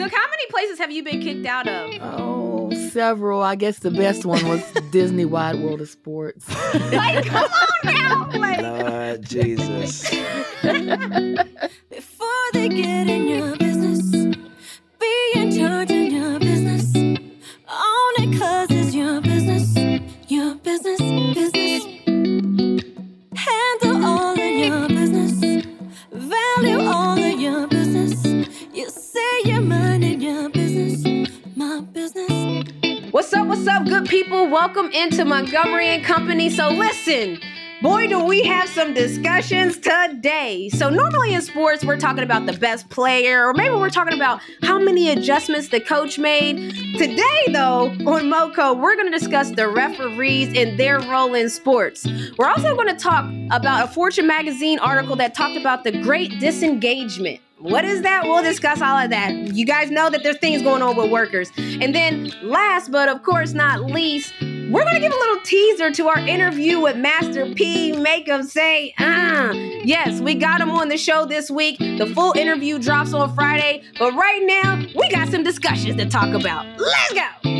Snook, how many places have you been kicked out of? Oh, several. I guess the best one was Disney Wide World of Sports. like, come on now. Like, Lord Jesus. Before they get in your business, Welcome into Montgomery and Company. So, listen, boy, do we have some discussions today. So, normally in sports, we're talking about the best player, or maybe we're talking about how many adjustments the coach made. Today, though, on MoCo, we're going to discuss the referees and their role in sports. We're also going to talk about a Fortune magazine article that talked about the great disengagement. What is that? We'll discuss all of that. You guys know that there's things going on with workers. And then, last but of course not least, we're gonna give a little teaser to our interview with Master P. Make him say, ah. Yes, we got him on the show this week. The full interview drops on Friday. But right now, we got some discussions to talk about. Let's go!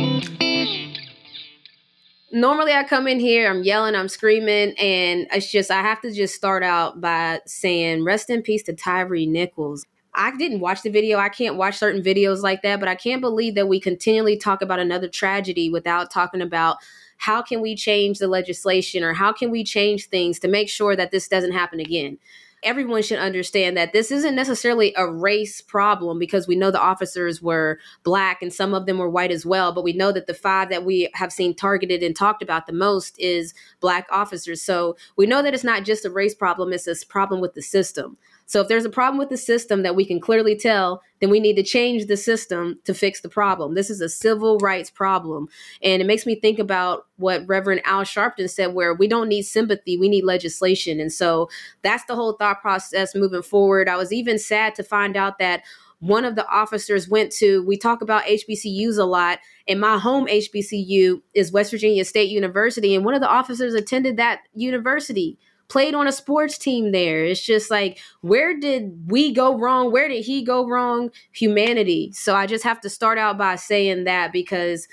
Normally, I come in here, I'm yelling, I'm screaming, and it's just, I have to just start out by saying, rest in peace to Tyre Nichols. I didn't watch the video. I can't watch certain videos like that, but I can't believe that we continually talk about another tragedy without talking about how can we change the legislation or how can we change things to make sure that this doesn't happen again. Everyone should understand that this isn't necessarily a race problem because we know the officers were black and some of them were white as well. But we know that the five that we have seen targeted and talked about the most is black officers. So we know that it's not just a race problem, it's a problem with the system. So if there's a problem with the system that we can clearly tell, then we need to change the system to fix the problem. This is a civil rights problem. And it makes me think about what Reverend Al Sharpton said, where we don't need sympathy, we need legislation. And so that's the whole thought process moving forward. I was even sad to find out that one of the officers went to, we talk about HBCUs a lot, and my home HBCU is West Virginia State University. And one of the officers attended that university played on a sports team there. It's just like, where did we go wrong? Where did he go wrong? Humanity. So I just have to start out by saying that because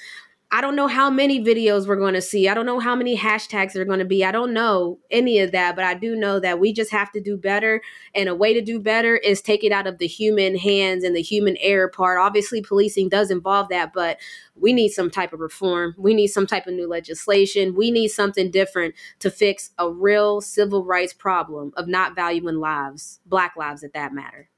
I don't know how many videos we're going to see. I don't know how many hashtags are going to be. I don't know any of that, but I do know that we just have to do better. And a way to do better is take it out of the human hands and the human error part. Obviously, policing does involve that, but we need some type of reform. We need some type of new legislation. We need something different to fix a real civil rights problem of not valuing lives, Black lives at that matter.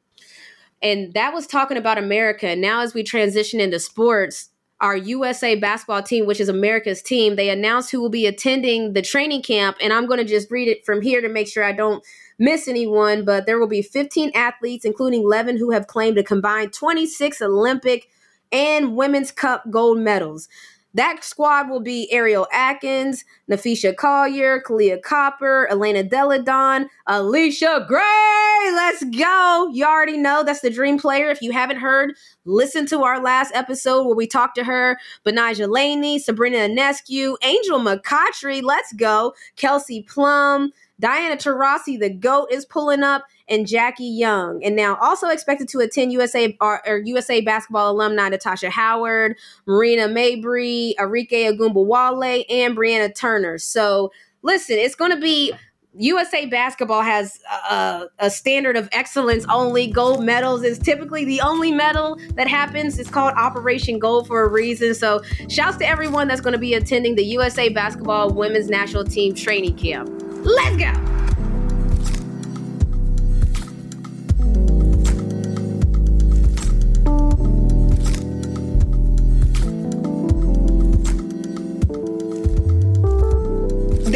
And that was talking about America. Now, as we transition into sports, our USA basketball team, which is America's team, they announced who will be attending the training camp. And I'm going to just read it from here to make sure I don't miss anyone. But there will be 15 athletes, including 11 who have claimed a combined 26 Olympic and Women's Cup gold medals. That squad will be Ariel Atkins, Napheesa Collier, Kahleah Copper, Elena Deladon, Allisha Gray. Let's go. You already know that's the dream player. If you haven't heard, listen to our last episode where we talked to her. Betnijah Laney, Sabrina Ionescu, Angel McCoughtry. Let's go. Kelsey Plum, Diana Taurasi, the GOAT, is pulling up, and Jackie Young. And now also expected to attend USA or, or USA basketball alumni Natasha Howard, Marina Mabrey, Arike Ogunbowale, and Brianna Turner. So listen, it's going to be USA basketball has a, a, standard of excellence only. Gold medals is typically the only medal that happens. It's called Operation Gold for a reason. So, shouts to everyone that's going to be attending the USA basketball women's national team training camp. Let's go.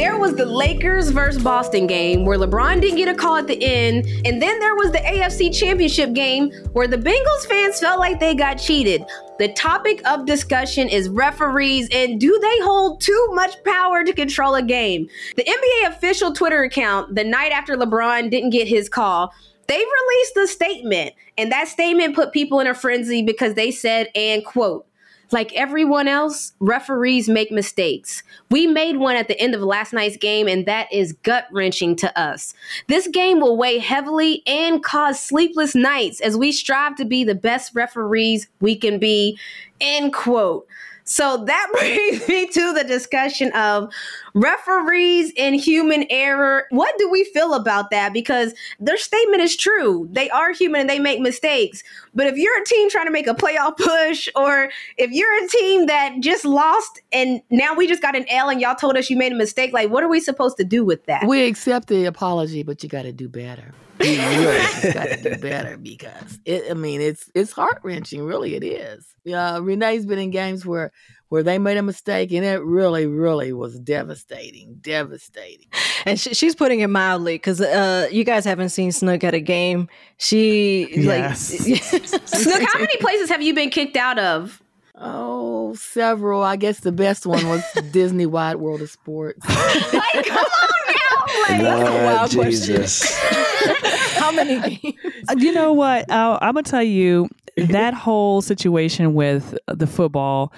There was the Lakers versus Boston game where LeBron didn't get a call at the end. And then there was the AFC Championship game where the Bengals fans felt like they got cheated. The topic of discussion is referees and do they hold too much power to control a game? The NBA official Twitter account, the night after LeBron didn't get his call, they released a statement. And that statement put people in a frenzy because they said, and quote, Like everyone else, referees make mistakes. We made one at the end of last night's game, and that is gut wrenching to us. This game will weigh heavily and cause sleepless nights as we strive to be the best referees we can be. End quote. So that brings me to the discussion of referees and human error. What do we feel about that? Because their statement is true. They are human and they make mistakes. But if you're a team trying to make a playoff push, or if you're a team that just lost and now we just got an L and y'all told us you made a mistake, like what are we supposed to do with that? We accept the apology, but you got to do better. You really got to do better because it. I mean, it's it's heart wrenching. Really, it is. Yeah, Renee's been in games where where they made a mistake, and it really, really was devastating, devastating. And sh- she's putting it mildly because uh, you guys haven't seen Snook at a game. She Yes. like Snook, how many places have you been kicked out of? Oh, several. I guess the best one was Disney Wide World of Sports. Like, come on now. Like, a wild Lord question. Jesus. how many games? Uh, you know what? Uh, I'm gonna tell you that whole situation with the football.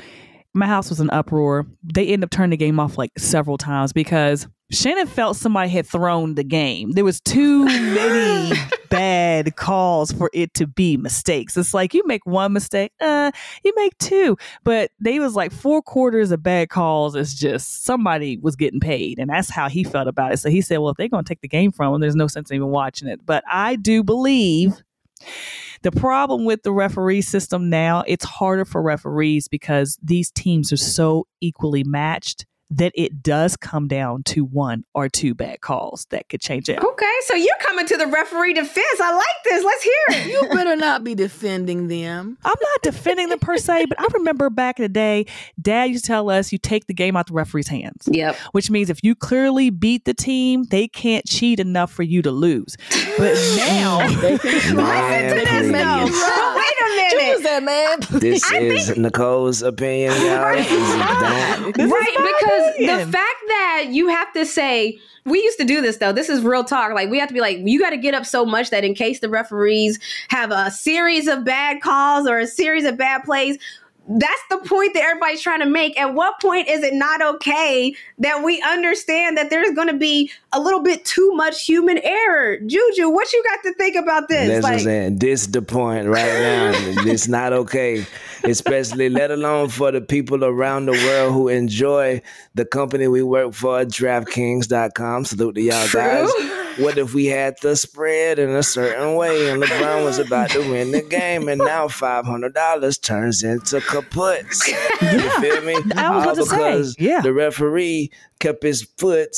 My house was an uproar. They ended up turning the game off like several times because Shannon felt somebody had thrown the game. There was too many bad calls for it to be mistakes. It's like you make one mistake, uh, you make two, but they was like four quarters of bad calls. It's just somebody was getting paid, and that's how he felt about it. So he said, "Well, if they're gonna take the game from him, there's no sense in even watching it." But I do believe the problem with the referee system now, it's harder for referees because these teams are so equally matched that it does come down to one or two bad calls that could change it. Okay, so you're coming to the referee defense. I like this. Let's hear it. you better not be defending them. I'm not defending them per se, but I remember back in the day, dad used to tell us you take the game out the referee's hands. Yep. Which means if you clearly beat the team, they can't cheat enough for you to lose. But now They can try. Listen to to this, this, though. though. But wait a minute. that man? I This is Nicole's opinion, y'all. Right. Don't- right, my because the fact that you have to say, we used to do this though. This is real talk. Like we have to be like, you got to get up so much that in case the referees have a series of bad calls or a series of bad plays, that's the point that everybody's trying to make. At what point is it not okay that we understand that there's going to be a little bit too much human error? Juju, what you got to think about this? That's what I'm saying. This the point right now. it's not okay. Especially let alone for the people around the world who enjoy the company we work for, DraftKings.com. Salute to y'all True. guys. What if we had the spread in a certain way and LeBron was about to win the game and now five hundred dollars turns into kaputs? You feel me? I was All about to say, because yeah. the referee kept his foot.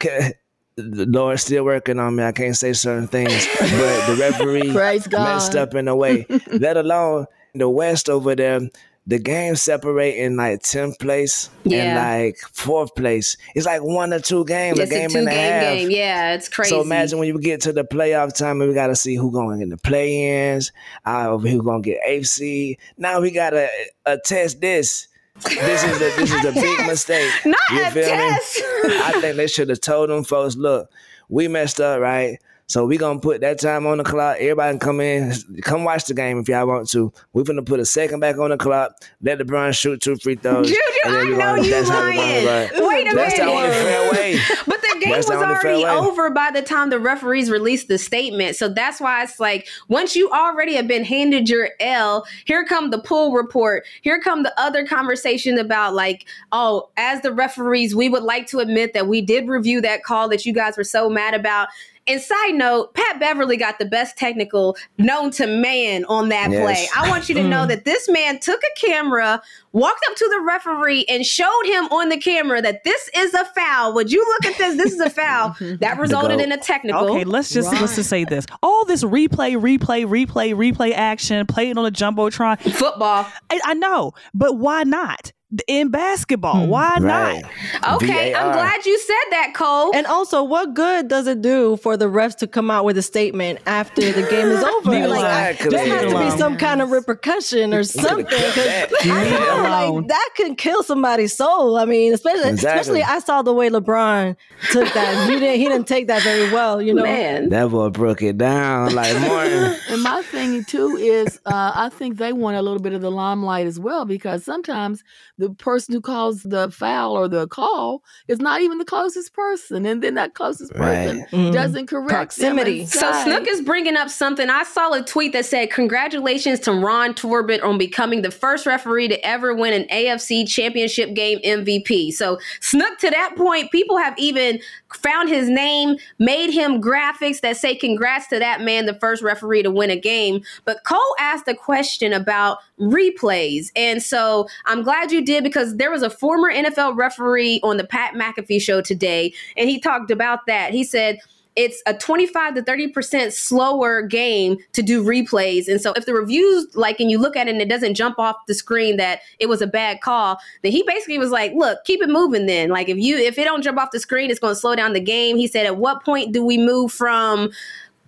Uh, the Lord's still working on me. I can't say certain things, but the referee messed up in a way. Let alone the West over there, the game separate in like tenth place and like fourth place. It's like one or two games, it's a a game two and a game half. game. Yeah, it's crazy. So imagine when you get to the playoff time and we got to see who going in the play-ins, uh, who going to get seed. Now we got to attest this. This is a, this is a big mistake. Not You a feel me? test. I think they should have told them folks, look, we messed up, right? So we gonna put that time on the clock. Everybody can come in, come watch the game if y'all want to. We're gonna put a second back on the clock. Let LeBron shoot two free throws. Juju, I know gonna- you lying. Wait a That's the minute. only fair way. But the game That's was the already over by the time the referees released the statement. So that's why it's like once you already have been handed your L, here come the pull report. Here come the other conversation about like, oh, as the referees, we would like to admit that we did review that call that you guys were so mad about. And side note, Pat Beverley got the best technical known to man on that Yes. play. I want you to know hmm. that this man took a camera, walked up to the referee, and showed him on the camera that this is a foul. Would you look at this? This is a foul. That resulted in a technical. Okay, let's just let's just say this. All this replay, replay, replay, replay action, playing on the jumbotron. Football. I, I know, but why not? In basketball. Hmm. Why Right. not? Okay, I'm glad you said that, Cole. And also, what good does it do for the refs to come out with a statement after the game is over? Leave it like, I- Exactly. there has to be some kind of repercussion or something. 'cause that. I know, like that could kill somebody's soul. I mean, especially Exactly. especially I saw the way LeBron took that. He didn't he didn't take that very well. You know, Man. That boy broke it down like Martin. And my thing too is, uh, I think they want a little bit of the limelight as well because sometimes the person who calls the foul or the call is not even the closest person, and then that closest person Right. Mhm. doesn't correct them Proximity. and So Snook is bringing up something. I saw a tweet that said, "Congratulations to Ron Torbert on becoming the first referee to ever win an AFC Championship game MVP." So Snook, to that point, people have even found his name, made him graphics that say, "Congrats to that man, the first referee to win a game." But Cole asked a question about replays, and so I'm glad you did because there was a former NFL referee on the Pat McAfee show today, and he talked about that. He said it's a 25 to 30% slower game to do replays. And so if the reviews like and you look at it and it doesn't jump off the screen that it was a bad call, then he basically was like, look, keep it moving then. Like if you if it don't jump off the screen, it's going to slow down the game. He said at what point do we move from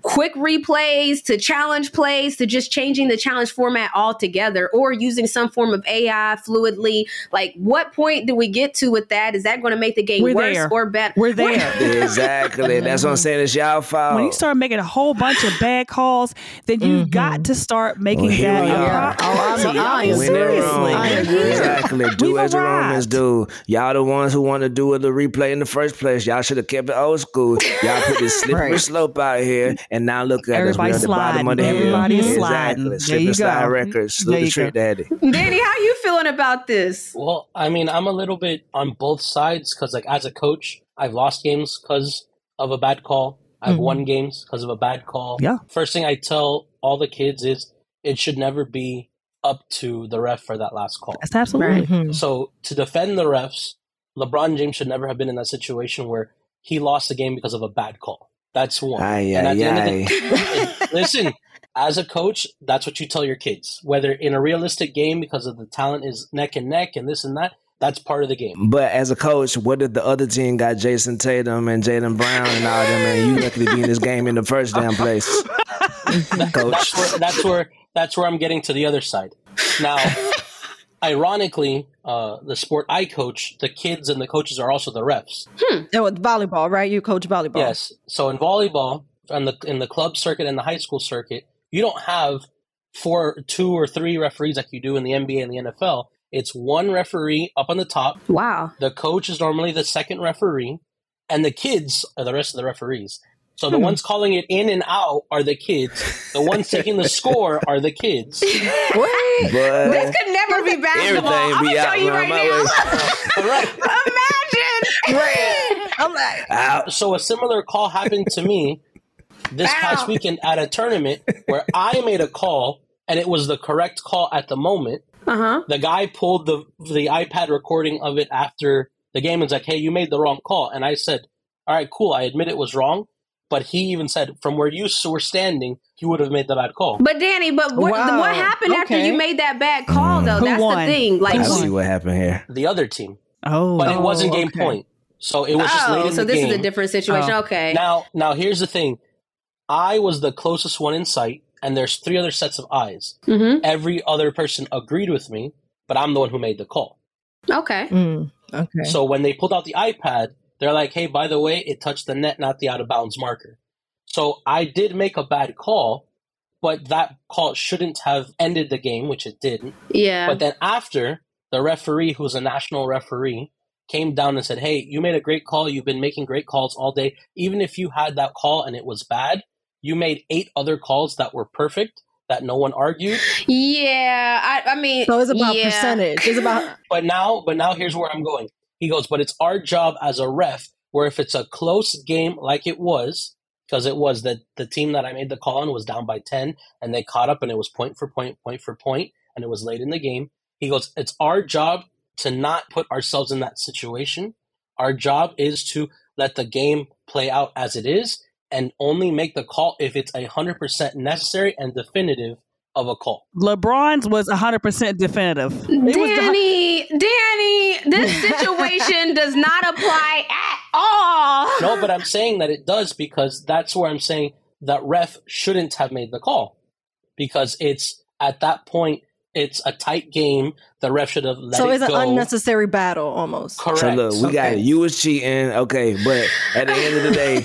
quick replays to challenge plays to just changing the challenge format altogether or using some form of AI fluidly. Like, what point do we get to with that? Is that going to make the game We're worse there. or better? We're there. exactly. That's what I'm saying. It's y'all fault. When you start making a whole bunch of bad calls, then you mm-hmm. got to start oh, making Well, here that we are. Oh, I'm- I am seriously. I am exactly. Do as the Romans arrived. do. Y'all the ones who want to do the replay in the first place. Y'all should have kept it old school. Y'all put this slippery Right. slope out here, and now look at us. Everybody We're at the bottom of the sliding. hill. Everybody exactly. sliding. There Slip you and slide go. records. Salute There the you trick daddy. Danny, how you feeling about this? Well, I mean, I'm a little bit on both sides because, like, as a coach, I've lost games because of a bad call. I've Mhm. won games because of a bad call. Yeah. First thing I tell all the kids is it should never be up to the ref for that last call. That's absolutely. Mhm. So to defend the refs, LeBron James should never have been in that situation where he lost the game because of a bad call. That's one. Aye, And aye, at the end of the listen, as a coach, that's what you tell your kids. Whether in a realistic game because of the talent is neck and neck and this and that, that's part of the game. But as a coach, what if the other team got Jayson Tatum and Jaylen Brown and all of them, and you lucky to be in this game in the first damn place? coach. That's where that's where that's where I'm getting to the other side. Now, ironically, uh, the sport I coach, the kids and the coaches are also the refs. Hmm. And with volleyball, right? You coach volleyball. Yes. So in volleyball, on the in the club circuit and the high school circuit, you don't have four, two or three referees like you do in the NBA and the NFL. It's one referee up on the top. Wow. The coach is normally the second referee, and the kids are the rest of the referees. So the Hmm. ones calling it in and out are the kids. The ones taking the score are the kids. But This could never be basketball. everything I'm be gonna out tell you right my now. way. All right. Imagine. I'm like, Out. So a similar call happened to me this past weekend at a tournament where I made a call and it was the correct call at the moment. Uh huh. The guy pulled the the iPad recording of it after the game and was like, "Hey, you made the wrong call." And I said, "All right, cool. I admit it was wrong." But he even said, "From where you were standing, you would have made the bad call." But Danny, but what, Wow. what happened after you made that bad call though? Who That's won? the thing. Like, I see what happened here. The other team, Oh, but it wasn't Oh, game okay. point, so it was just late oh, in so the this game. is a different situation. Oh. Okay. Now, now here's the thing. I was the closest one in sight, and there's three other sets of eyes. hmm Every other person agreed with me, but I'm the one who made the call. Okay. mm, okay. So when they pulled out the iPad, they're like, "Hey, by the way, it touched the net, not the out of bounds marker." So I did make a bad call, but that call shouldn't have ended the game, which it didn't. Yeah. But then after, the referee, who's a national referee, came down and said, Hey, you made a great call. You've been making great calls all day. Even if you had that call and it was bad, you made eight other calls that were perfect, that no one argued. yeah. I, I mean, so it's about yeah. percentage. It's about But now, but now here's where I'm going. He goes, But it's our job as a ref, where if it's a close game like it was, because it was that the team that I made the call on was down by 10 and they caught up and it was point for point, point for point, and it was late in the game. He goes, It's our job to not put ourselves in that situation. Our job is to let the game play out as it is and only make the call if it's 100% necessary and definitive of a call. LeBron's was 100% definitive. It was the- Danny, Danny, this situation does not apply at all. No, but I'm saying that it does because that's where I'm saying that ref shouldn't have made the call because it's at that point it's a tight game. The ref should have let so it So it's an unnecessary battle almost. Correct. So look, we got it. You was cheating, okay, but at the end of the day,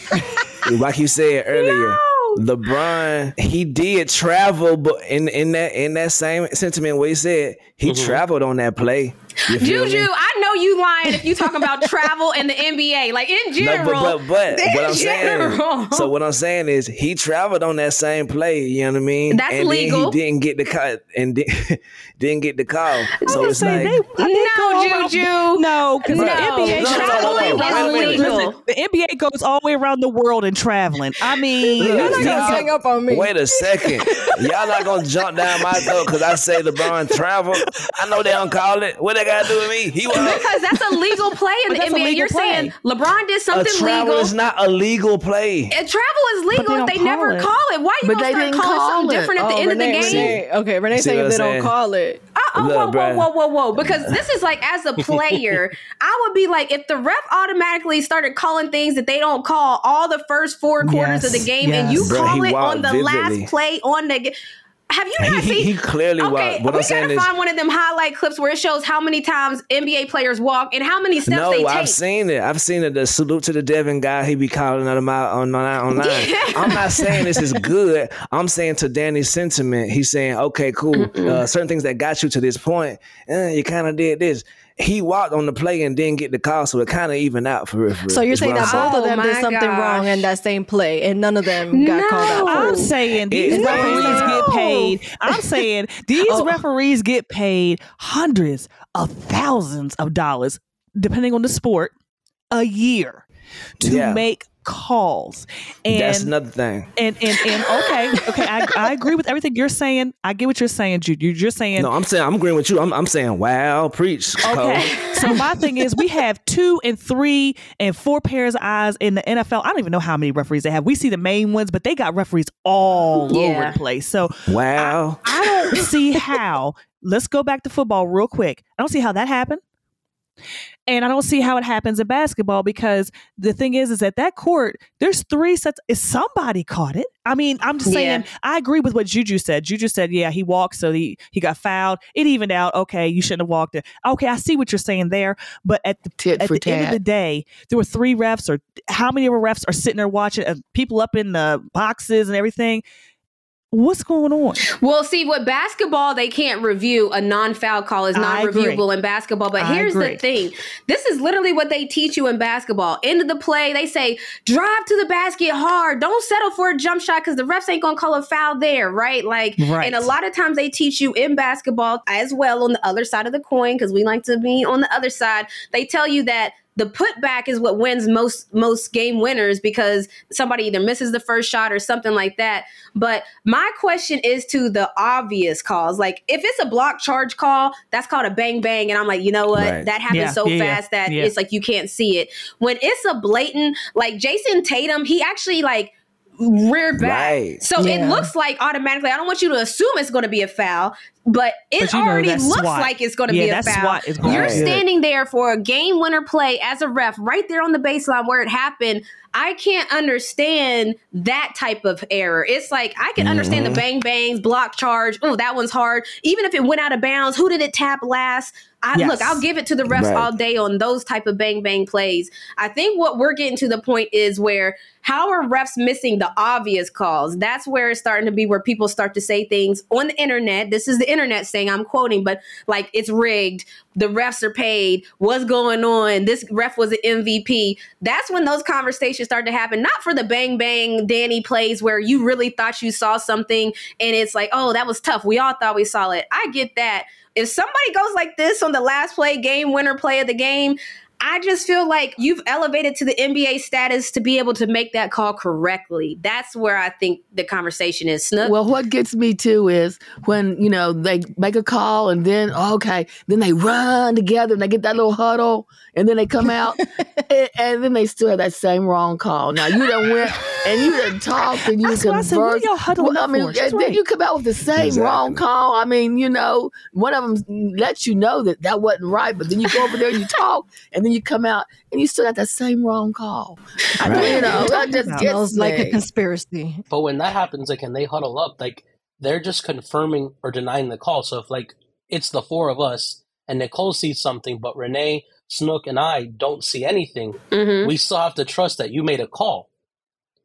like you said earlier, LeBron he did travel, but in in that in that same sentiment, what he said, he Mhm. traveled on that play. You feel Juju, me? I know you lying if you talk about travel in the NBA. Like in No, general. but but, but in what I'm saying. general. So what I'm saying is he traveled on that same play. You know what I mean? That's and legal. Then he didn't get the cut and di- didn't get the call. So I'm it's like they- they go no, around- Juju. No, because No, the NBA no, no, no, traveling no, is wait a legal. Listen, the NBA goes all the way around the world and traveling. I mean, Look, You're not gonna gang up on me. Wait a second. Y'all not gonna jump down my throat because I say LeBron travel. I know they don't call it. What they gotta do with me? He was because that's a legal play in the that's NBA. You're play. saying LeBron did a something travel legal. is not a legal play. And travel is legal they if don't they call never it. call it. Why you But gonna they start calling call something it. different at the Oh, end Renee, of the game? Renee, okay, Renee saying if they I'm don't call it. Uh, oh, Look, whoa, whoa, whoa, whoa, whoa! Because this is like, as a player, I would be like, if the ref automatically started calling things that they don't call all the first four quarters of the Yes, game, and you yes. Bruh, call it on the vividly. last play on the. Have you not He, seen? he clearly Okay, was. What we I'm gotta is, find one of them highlight clips where it shows how many times NBA players walk and how many steps they take. no. I've seen it. I've seen it. The salute to the Devin guy. He be calling them out on online. online. I'm not saying this is good. I'm saying to Danny's sentiment. He's saying, okay, cool. Uh, certain things that got you to this point, eh, you kind of did this. He walked on the play and didn't get the call, so it kind of even out for real. So you're saying that I'm both of Oh them did oh my something wrong in that same play, and none of them got called out. I'm saying these It's referees no. get paid. I'm saying these Oh. referees get paid hundreds of thousands of dollars, depending on the sport, a year to Yeah. make calls. And That's another thing. and, and and okay, okay, I, I agree with everything you're saying. I get what you're saying, Jude. You're just saying No, I'm saying I'm agreeing with you. I'm, I'm saying, wow, preach. Cole. Okay. so my thing is we have two and three and four pairs of eyes in the NFL. I don't even know how many referees they have. We see the main ones, but they got referees all Yeah. over the place. So Wow. I don't see how. Let's go back to football real quick. I don't see how that happened. And I don't see how it happens in basketball because the thing is, is that that court, there's three sets. Is somebody caught it? I mean, I'm just saying. Yeah. I agree with what Juju said. Juju said, yeah, he walked, so he he got fouled. It evened out. Okay, you shouldn't have walked it. Okay, I see what you're saying there. But at the Tit at the end of the day, there were three refs, or how many of the refs are sitting there watching? And people up in the boxes and everything. What's going on? Well, see, with basketball, they can't review a non-foul call is not reviewable in basketball. But I here's agree. the thing: this is literally what they teach you in basketball. End of the play, they say drive to the basket hard. Don't settle for a jump shot because the refs ain't gonna call a foul there, right? Like, Right. and a lot of times they teach you in basketball as well on the other side of the coin because we like to be on the other side. They tell you that the putback is what wins most most game winners because somebody either misses the first shot or something like that. But my question is to the obvious calls. Like if it's a block charge call, that's called a bang bang, and I'm like, you know what? Right. That happens Yeah, so yeah, yeah, fast that yeah. it's like you can't see it. When it's a blatant, like Jayson Tatum, he actually like reared back. Right. So it looks like automatically. I don't want you to assume it's going to be a foul, but it But you know already looks SWAT. like it's going to Yeah, be a that foul. SWAT is going You're Right. standing there for a game winner play as a ref, right there on the baseline where it happened. I can't understand that type of error. It's like I can understand the mm-hmm. bang bangs, block charge. Oh, that one's hard. Even if it went out of bounds, who did it tap last? I Yes. look, I'll give it to the refs Right. all day on those type of bang bang plays. I think what we're getting to the point is where how are refs missing the obvious calls? That's where it's starting to be where people start to say things on the internet. This is the internet saying I'm quoting, but like it's rigged. The refs are paid. What's going on? This ref was an MVP. That's when those conversations start to happen. Not for the bang bang Danny plays where you really thought you saw something and it's like, oh, that was tough. We all thought we saw it. I get that. If somebody goes like this on the last play, game winner play of the game, I just feel like you've elevated to the NBA status to be able to make that call correctly. That's where I think the conversation is. Snook. Well, what gets me too is when you know they make a call and then oh, okay, then they run together and they get that little huddle and then they come out and, and then they still have that same wrong call. Now you don't went and you done talk and you That's why I said, what converse. y'all huddling Well, I mean, for? She's then right. you come out with the same Exactly. wrong call. I mean, you know, one of them lets you know that that wasn't right, but then you go over there and you talk, and then you come out and you still got that same wrong call. I mean, you know, that just Right. gets Smells like a conspiracy. But when that happens, like, and they huddle up, like, they're just confirming or denying the call. So if, like, it's the four of us and Nicole sees something, but Renee, Snook, and I don't see anything, Mhm. we still have to trust that you made a call.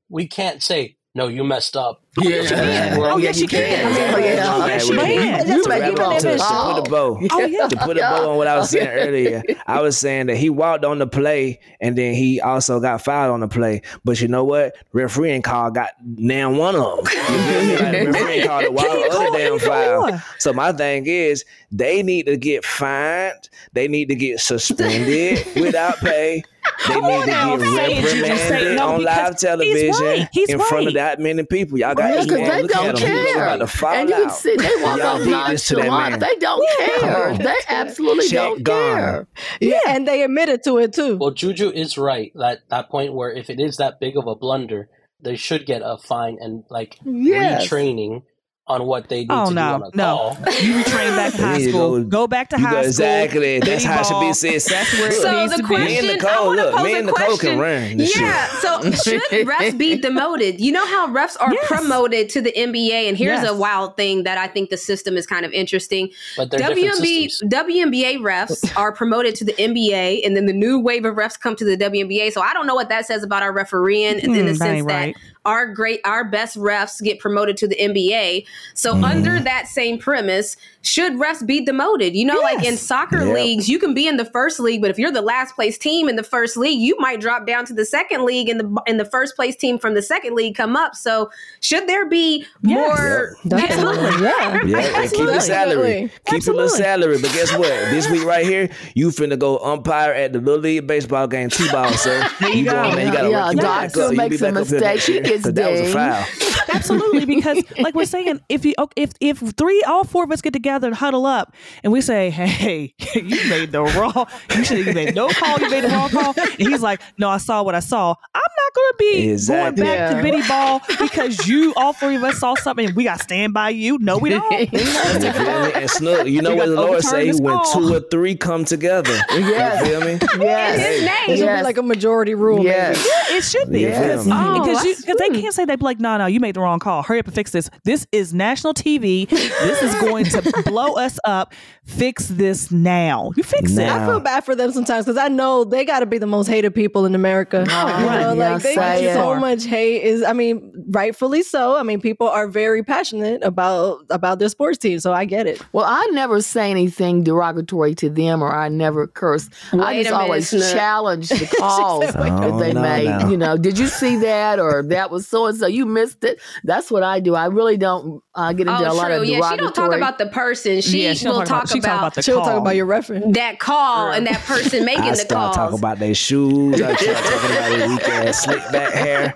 We can't say, no, you messed up. Yeah. Oh, yes, you can. Oh, yeah. Oh, Yes, yeah, you can. That's You what make you it can wrong to, live to in. put a bow. Oh, yeah. To put a bow on what I was saying earlier, I was saying that he walked on the play and then he also got fouled on the play. But you know what? Referee and call got now one of them. You feel me? Like, the refereeing called the wild other damn foul. So my thing is, they need to get fined. They need to get suspended without pay. They Come need to get say it, Juju, say it. reprimanded No, on because live he's television right. He's in front of that many people. Y'all got Yeah, this because man. they Look don't at him. He's care. about to fall And you can out. see they walk Y'all off did this to that nonchalant. They don't care. They absolutely Check don't gone. care. Yeah, and they admitted to it too. Well, Juju is right. That that point where if it is that big of a blunder, they should get a fine and like Yes. retraining on what they need Oh to do no, on a no! call. You retrain back to high need to school. go- Go, back to high school. exactly. That's how it should be. ball. Sis. That's where it So needs the to be. question, Me and I Nicole, want to look, pose me a and Nicole question. can run this yeah. So should refs be demoted? You know how refs are Yes. promoted to the NBA, and here's Yes. a wild thing that I think the system is kind of interesting. But they're WNB. WNBA refs are promoted to the NBA, and then the new wave of refs come to the WNBA. So I don't know what that says about our refereeing in Hmm, the sense ain't that right. our great, our best refs get promoted to the NBA. So Mm-hmm. under that same premise, should refs be demoted? You know, like in soccer Yep. leagues, you can be in the first league, but if you're the last place team in the first league, you might drop down to the second league, and the and the first place team from the second league come up. So should there be more? Definitely, yeah. Yeah, and keep the salary. Keep your little salary. But guess what? This week right here, you finna go umpire at the Little League baseball game, T-ball, sir. There you go. man. You gotta Yeah, work your doctor back. So makes be a back up here mistake, next he year, that was a dinged. foul. Absolutely, because like we're saying, if you if if three, all four of us get together and huddle up, and we say, "Hey, you made the wrong. You should have made no call. You made the wrong call." And he's like, "No, I saw what I saw. I'm not going to be Exactly. going back Yeah. to Biddy Ball because you, all three of us, saw something. and We got to stand by you. No, we don't. You feel me? And Snook, you know We what the to Lord overturn say when call. two or three come together. Yes. You feel me? Yes. His name. It should Yes. be like a majority rule. Yes. Maybe. It should be Yes. because Oh, because you- they can't say they be like, no, no, you made the wrong call. Hurry up and fix this. This is national TV. this is going to blow us up. Fix this now. You fix it. I feel bad for them sometimes because I know they got to be the most hated people in America. you know, yeah, like they get so much hate. Is I mean, rightfully so. I mean, people are very passionate about about their sports team, so I get it. Well, I never say anything derogatory to them, or I never curse. I just a minute, always challenge the calls "Wait that they minute." made. No, no. You know, did you see that, or that was so and so? You missed it. That's what I do. I really don't uh, get into Oh, a lot true. of Yeah, she don't talk about the person. She Yeah, she will don't talk, she about, the She'll call. talk about your reference. that call and that person making the call. I the start calls. talking about their shoes. I start talking about their weak ass slick back hair.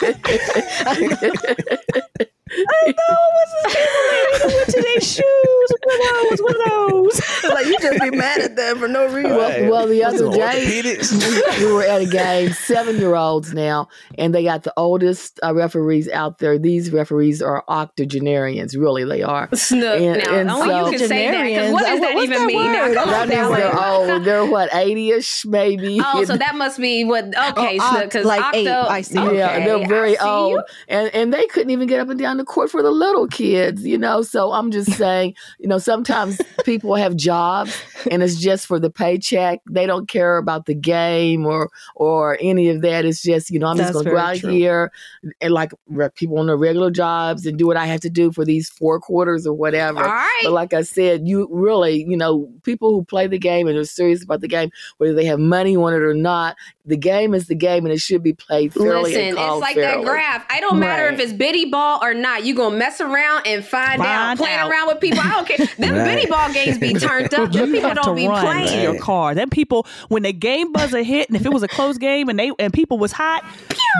to their shoes. One of those. One of those. like you just be mad at them for no reason. Well, well, the other day we were at a game, seven year olds now, and they got the oldest uh, referees out there. These referees are octogenarians, really, they are. Snook. And- now, and only so- you can say that because what does that What's even that mean? Now, word? come That on means they're old. They're what, 80 ish, maybe? Oh, so that must be what? Okay, Oh, Snook, because like eight. I see. Okay, yeah, they're very I you. old, and and they couldn't even get up and down the court for the little kids, you know. So I'm just saying, you know, sometimes people have jobs, and it's just for the paycheck. They don't care about the game or or any of that. It's just, you know, I'm That's just going to go out true. here and like people on their regular jobs and do what I have to do for these four quarters or whatever. All right. But like I said, you really, you know, people who play the game and are serious about the game, whether they have money on it or not, the game is the game and it should be played fairly Listen, it's like fairly. that graph. I don't matter Right. if it's bitty ball or not. You gonna mess around and find, out. Find Playing around with people. I don't care. Them Right. bitty ball games be turned up. Them You people have to don't be run to your car. Them people, when the game buzzer hit, and if it was a close game, and they and people was hot,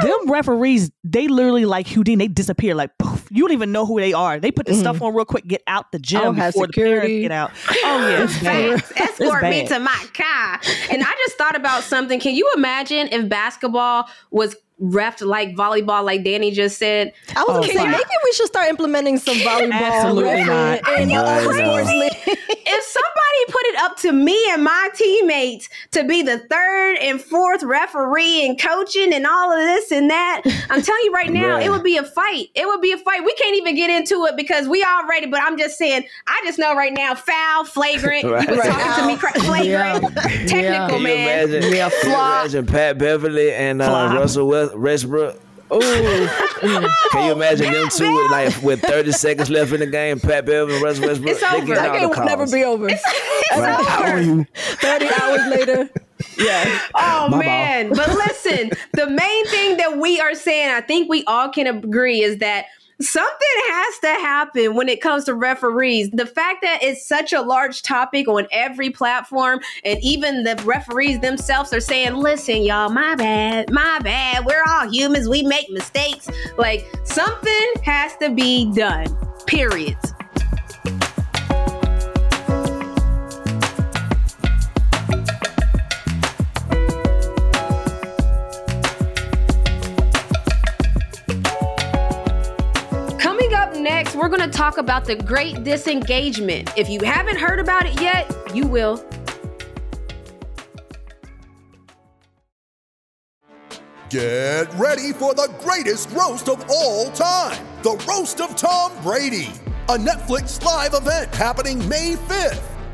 them referees, they literally like Houdini, they disappear like poof. You don't even know who they are. They put the stuff mm-hmm. on real quick, get out the gym Oh, have before the parents security. get out. Oh yeah, it's bad. Escort me bad. to my car. And I just thought about something. Can you imagine if basketball was refed like volleyball, like Danny just said. I was Oh, gonna say fine. maybe we should start implementing some volleyball Absolutely not. in Right other sports leagues. if somebody put it up to me and my teammates to be the third and fourth referee and coaching and all of this and that, I'm telling you right now, Right. it would be a fight. It would be a fight. We can't even get into it because we already, but I'm just saying, I just know right now, foul, flagrant. Right. You was Right. talking to me, cra- flagrant, technical, Yeah. Can you man. imagine? Yeah, can you flop. imagine Pat Beverley and uh, Russell West- Westbrook? Ooh. Can you imagine them Pat two with like with 30 seconds left in the game? Pat Beverley and Russell Westbrook. It's they over. getting That all game the will never be over. It's Right. How over. are you? 30 hours later. Yeah. Oh My man. But listen, the main thing that we are saying, I think we all can agree, is that something has to happen when it comes to referees. The fact that it's such a large topic on every platform, and even the referees themselves are saying, listen, y'all, my bad, my bad. We're all humans, we make mistakes. Like something has to be done. Period. We're going to talk about the great disengagement. If you haven't heard about it yet, you will. Get ready for the greatest roast of all time the Roast of Tom Brady, a Netflix live event happening May 5th.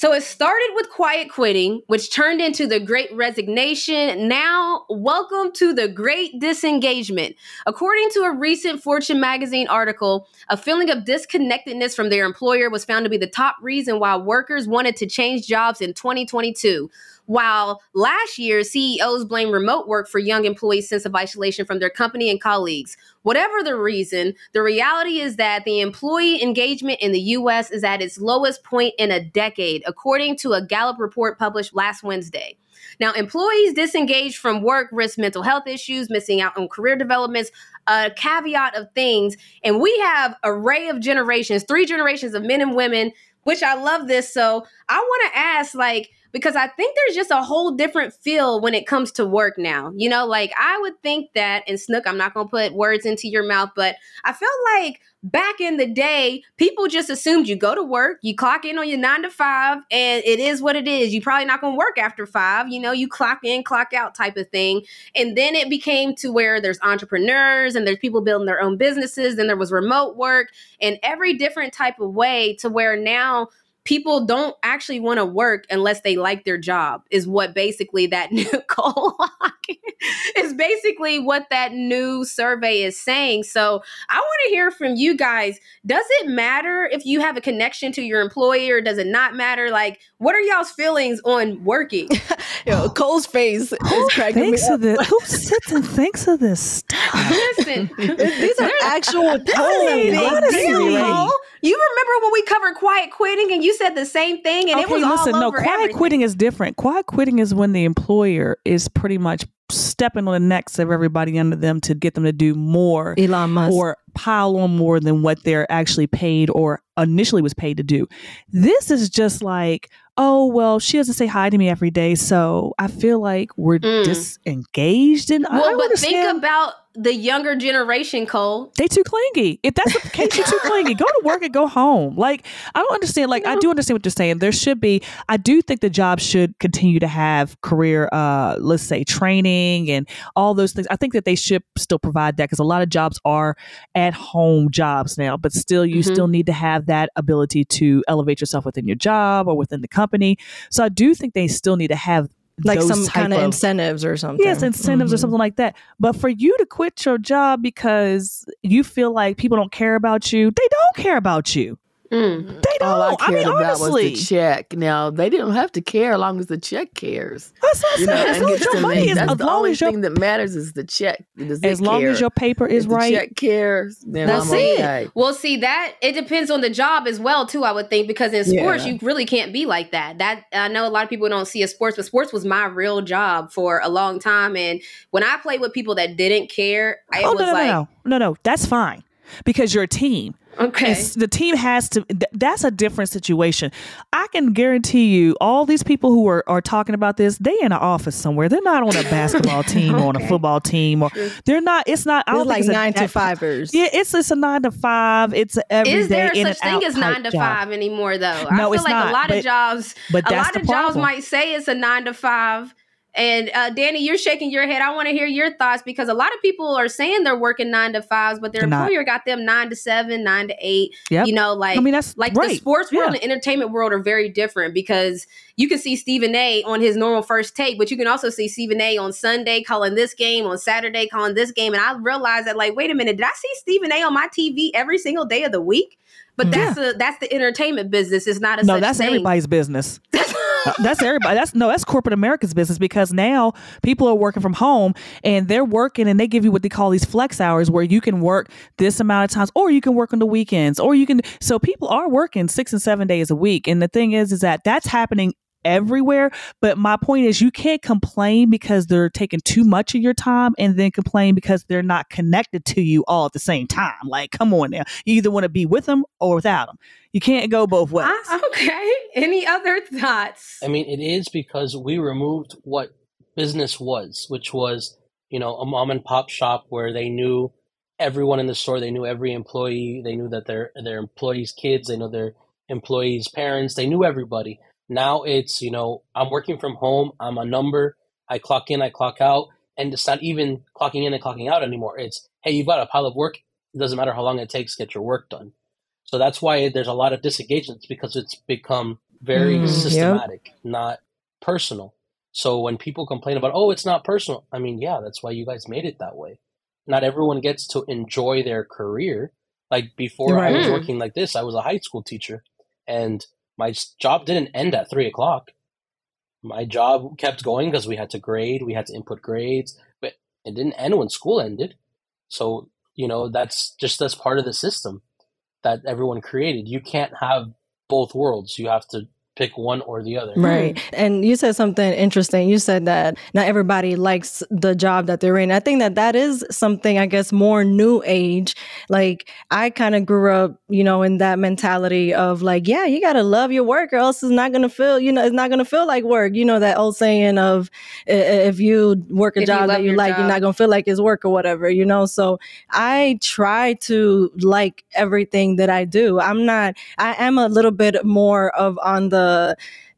So it started with quiet quitting, which turned into the great resignation. Now, welcome to the great disengagement. According to a recent Fortune magazine article, a feeling of disconnectedness from their employer was found to be the top reason why workers wanted to change jobs in 2022. While last year, CEOs blamed remote work for young employees' sense of isolation from their company and colleagues. Whatever the reason, the reality is that the employee engagement in the US is at its lowest point in a decade, according to a Gallup report published last Wednesday. Now, employees disengaged from work risk mental health issues, missing out on career developments, a caveat of things. And we have array of generations, three generations of men and women, which I love this. So I want to ask, like, because I think there's just a whole different feel when it comes to work now. You know, like I would think that, and Snook, I'm not going to put words into your mouth, but I felt like back in the day, people just assumed you go to work, you clock in on your nine to five, and it is what it is. You probably not going to work after five. You know, you clock in, clock out type of thing. And then it became to where there's entrepreneurs and there's people building their own businesses, and there was remote work and every different type of way to where now people don't actually want to work unless they like their job is what basically that new goal is basically what that new survey is saying so i want to hear from you guys does it matter if you have a connection to your employer does it not matter like what are y'all's feelings on working Yo, Cole's face is cracking me up. of this. Who sits and thinks of this stuff? listen These are actual polls. Big honestly, deal, right. You remember when we covered quiet quitting and you said the same thing and it was listen, all no, quiet everything. quitting is different. Quiet quitting is when the employer is pretty much stepping on the necks of everybody under them to get them to do more Elon Musk. or pile on more than what they're actually paid or initially was paid to do. This is just like, oh, well, she doesn't say hi to me every day. So I feel like we're Mm. disengaged. And I Well, don't but understand. think about the younger generation, Cole. they too clingy. If that's the case, you're too clingy. Go to work and go home. Like I don't understand. Like I do understand what you're saying. There should be. I do think the job should continue to have career, uh, let's say training and all those things. I think that they should still provide that because a lot of jobs are at home jobs now. But still, you Mhm. still need to have that ability to elevate yourself within your job or within the company. So I do think they still need to have like some kind of incentives or something. Yes, incentives or Mhm. something like that. But for you to quit your job because you feel like people don't care about you, they don't care about you. Mm. They don't. All I I, cared mean, about honestly, was the check. Now they didn't have to care as long as the check cares. That's what I'm You know, saying. As long as your money is, That's as the long only as your thing that matters is the check. Does as long care? as your paper is if the right. check cares, then That's I'm it. okay. Well, see that it depends on the job as well too. I would think because in sports Yeah. you really can't be like that. That I know a lot of people don't see as sports, but sports was my real job for a long time. And when I played with people that didn't care, it oh was no, no, like no, no, no, no. That's fine because you're a team. Okay, And the team has to. th- That's a different situation. I can guarantee you, all these people who are, are talking about this, they in an office somewhere. They're not on a basketball team or on a football team, or they're not. It's not. I It's don't like think it's a- nine to fivers. Yeah, it's it's a nine to five. It's a everyday is there such thing as nine to job. five anymore though? I No, feel it's like not, a lot but- of jobs, but a lot of jobs might say it's a nine to five. And uh, Danny, you're shaking your head. I want to hear your thoughts because a lot of people are saying they're working nine to fives, but their They're not. employer got them nine to seven, nine to eight. Yep. You know, like I mean, that's like the sports world Yeah. and entertainment world are very different because you can see Stephen A on his normal first take, but you can also see Stephen A on Sunday calling this game, on Saturday calling this game. And I realized that, like, wait a minute, did I see Stephen A on my TV every single day of the week? But that's a that's the entertainment business. It's not a No, that's thing. everybody's business. Uh, that's everybody. That's no, that's corporate America's business because now people are working from home and they're working and they give you what they call these flex hours where you can work this amount of times or you can work on the weekends or you can so people are working 6 and 7 days a week and the thing is is that that's happening everywhere. But my point is you can't complain because they're taking too much of your time and then complain because they're not connected to you all at the same time. Like come on now. You either want to be with them or without them you can't go both ways. Ah, okay. Any other thoughts? I mean, it is because we removed what business was, which was, you know, a mom and pop shop where they knew everyone in the store, they knew every employee, they knew that their their employees' kids, they know their employees' parents, they knew everybody. Now it's, you know, I'm working from home, I'm a number, I clock in, I clock out, and it's not even clocking in and clocking out anymore. It's, hey, you've got a pile of work, it doesn't matter how long it takes to get your work done. So that's why there's a lot of disengagements because it's become very Mm, yep. systematic, not personal. So when people complain about, oh, it's not personal, I mean, yeah, that's why you guys made it that way. Not everyone gets to enjoy their career. Like before I was working like this, I was a high school teacher, and my job didn't end at three o'clock. My job kept going because we had to grade, we had to input grades, but it didn't end when school ended. So you know that's just that's part of the system that everyone created. You can't have both worlds. You have to pick one or the other. Right. Hmm. And you said something interesting. You said that not everybody likes the job that they're in. I think that that is something, I guess, more new age. Like, I kind of grew up, you know, in that mentality of like, yeah, you got to love your work or else it's not going to feel, you know, it's not going to feel like work. You know, that old saying of i- i- if you work a If job love that you your like, you're not going to feel like it's work or whatever, you know? So I try to like everything that I do. I'm not, I am a little bit more of on the,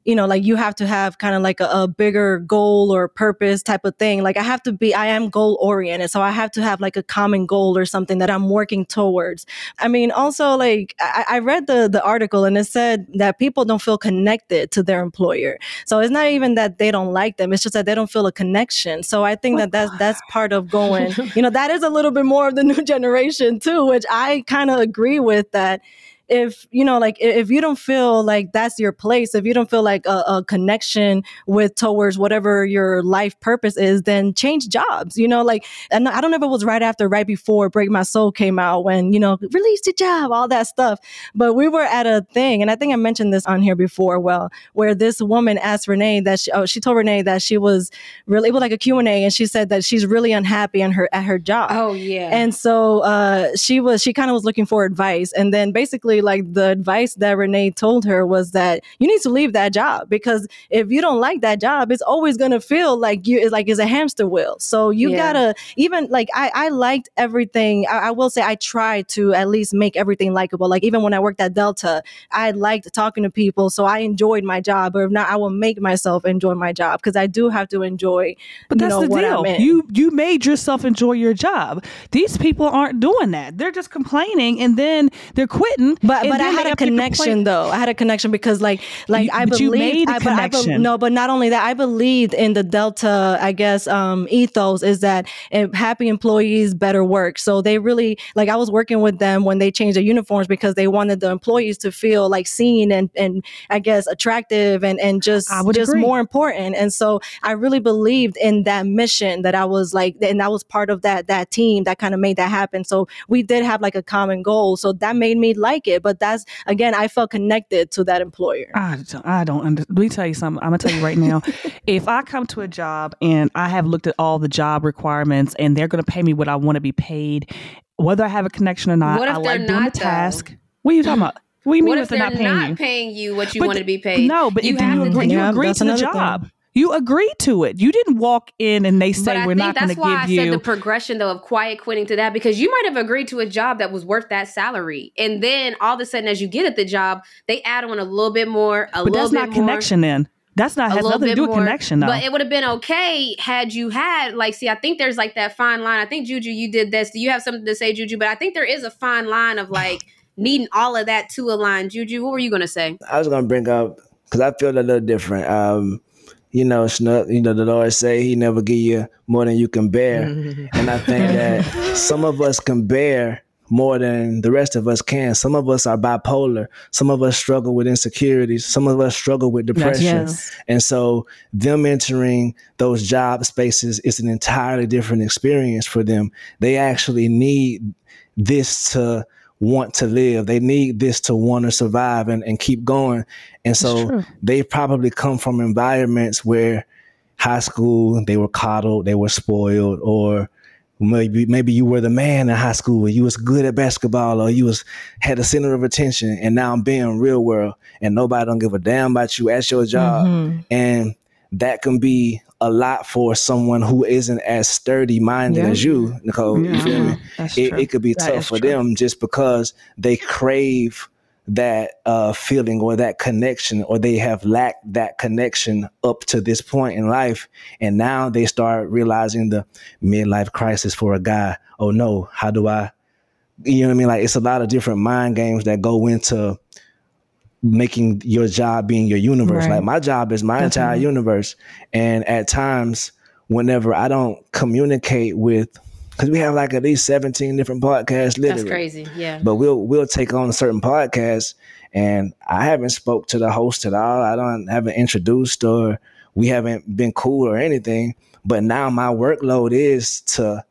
you know, like you have to have kind of like a, a bigger goal or purpose type of thing. Like I have to be, I am goal oriented. So I have to have like a common goal or something that I'm working towards. I mean, also like I, I read the, the article and it said that people don't feel connected to their employer. So it's not even that they don't like them. It's just that they don't feel a connection. So I think oh that that's, that's part of going, you know, that is a little bit more of the new generation too, which I kind of agree with that if you know like if you don't feel like that's your place if you don't feel like a, a connection with towards whatever your life purpose is then change jobs you know like and i don't know if it was right after right before break my soul came out when you know release the job all that stuff but we were at a thing and i think i mentioned this on here before well where this woman asked renee that she, oh, she told renee that she was really it was like a q&a and she said that she's really unhappy in her at her job Oh yeah. and so uh, she was she kind of was looking for advice and then basically like the advice that renee told her was that you need to leave that job because if you don't like that job it's always going to feel like you it's like it's a hamster wheel so you Yeah. gotta even like i i liked everything I, I will say i tried to at least make everything likable like even when i worked at delta i liked talking to people so i enjoyed my job or if not i will make myself enjoy my job because i do have to enjoy But that's know, the deal. You you made yourself enjoy your job. These people aren't doing that. They're just complaining and then they're quitting But And but I had a up to complain- connection though. I had a connection because like like You- I believed I, I be- no, but not only that, I believed in the Delta, I guess, um, ethos is that happy employees better work. So they really like I was working with them when they changed their uniforms because they wanted the employees to feel like seen and and I guess attractive and and just just agree. more important. And so I really believed in that mission that I was like, and that was part of that that team that kind of made that happen. So we did have like a common goal. So that made me like it. But that's again, I felt connected to that employer. I don't, I don't under, let me tell you something. I'm gonna tell you right now. if I come to a job and I have looked at all the job requirements and they're gonna pay me what I want to be paid, whether I have a connection or not, What I they're like doing not, the though? task. What are you talking about? What do you mean What if if they're, they're not paying not you? paying you what you But want to be paid? No, but you if you have to agree, you Yeah, to the another thing. Job. You agreed to it. You didn't walk in and they say but we're not going to give you. that's to why I give said you. the progression though of quiet quitting to that because you might have agreed to a job that was worth that salary, and then all of a sudden, as you get at the job, they add on a little bit more, a but little that's not more, connection. Then that's not has nothing to do with more. connection. though. But it would have been okay had you had like, see, I think there's like that fine line. I think Juju, you did this. Do you have something to say, Juju? But I think there is a fine line of like needing all of that to align. Juju, what were you gonna say? I was gonna bring up because I feel a little different. Um, you know, you know, the Lord say He never give you more than you can bear, mm-hmm. and I think that some of us can bear more than the rest of us can. Some of us are bipolar. Some of us struggle with insecurities. Some of us struggle with depression. Yes. And so them entering those job spaces is an entirely different experience for them. They actually need this to want to live. They need this to want to survive and, and keep going. And so they probably come from environments where high school they were coddled, they were spoiled, or maybe maybe you were the man in high school you was good at basketball or you was had the center of attention and now I'm being real world and nobody don't give a damn about you at your job Mhm. and that can be a lot for someone who isn't as sturdy minded Yeah. as you Nicole you feel me? It, it could be That tough for true. them just because they crave that uh, feeling or that connection or they have lacked that connection up to this point in life and now they start realizing the midlife crisis for a guy. Oh no how do i you know what i mean? Like it's a lot of different mind games that go into making your job being your universe Right. like my job is my entire universe and at times whenever i don't communicate with because we have like at least 17 different podcasts literally That's crazy. Yeah. but we'll we'll take on certain podcasts and i haven't spoke to the host at all i don't haven't introduced or we haven't been cool or anything but now my workload is to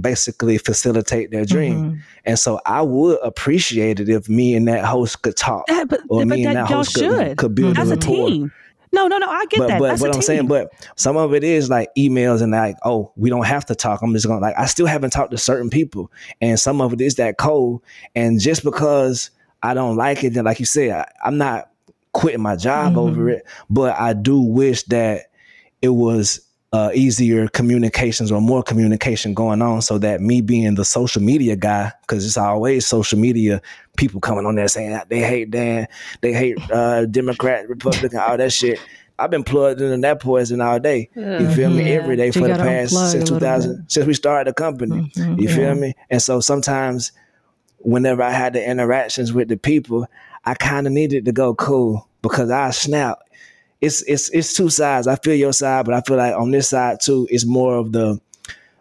basically facilitate their dream Mhm. and so i would appreciate it if me and that host could talk That- but or but me and that host could, could build That's a rapport team. No, no, no. I get but that. but That's what I'm team. saying, but some of it is like emails and like, oh, we don't have to talk. I'm just gonna like I still haven't talked to certain people. And some of it is that cold. And just because I don't like it, then like you said, I, I'm not quitting my job Mm-hmm. over it. But I do wish that it was uh, easier communications or more communication going on so that me being the social media guy, because it's always social media people coming on there saying they hate Dan, they hate uh, Democrat, Republican, all that shit. I've been plugged into that poison all day. You feel me? Yeah. Every day for you the past since 2000, since we started the company. Mhm. You Yeah. feel me? And so sometimes whenever I had the interactions with the people, I kind of needed to go cool because I snap. It's it's it's two sides. I feel your side, but I feel like on this side too, it's more of the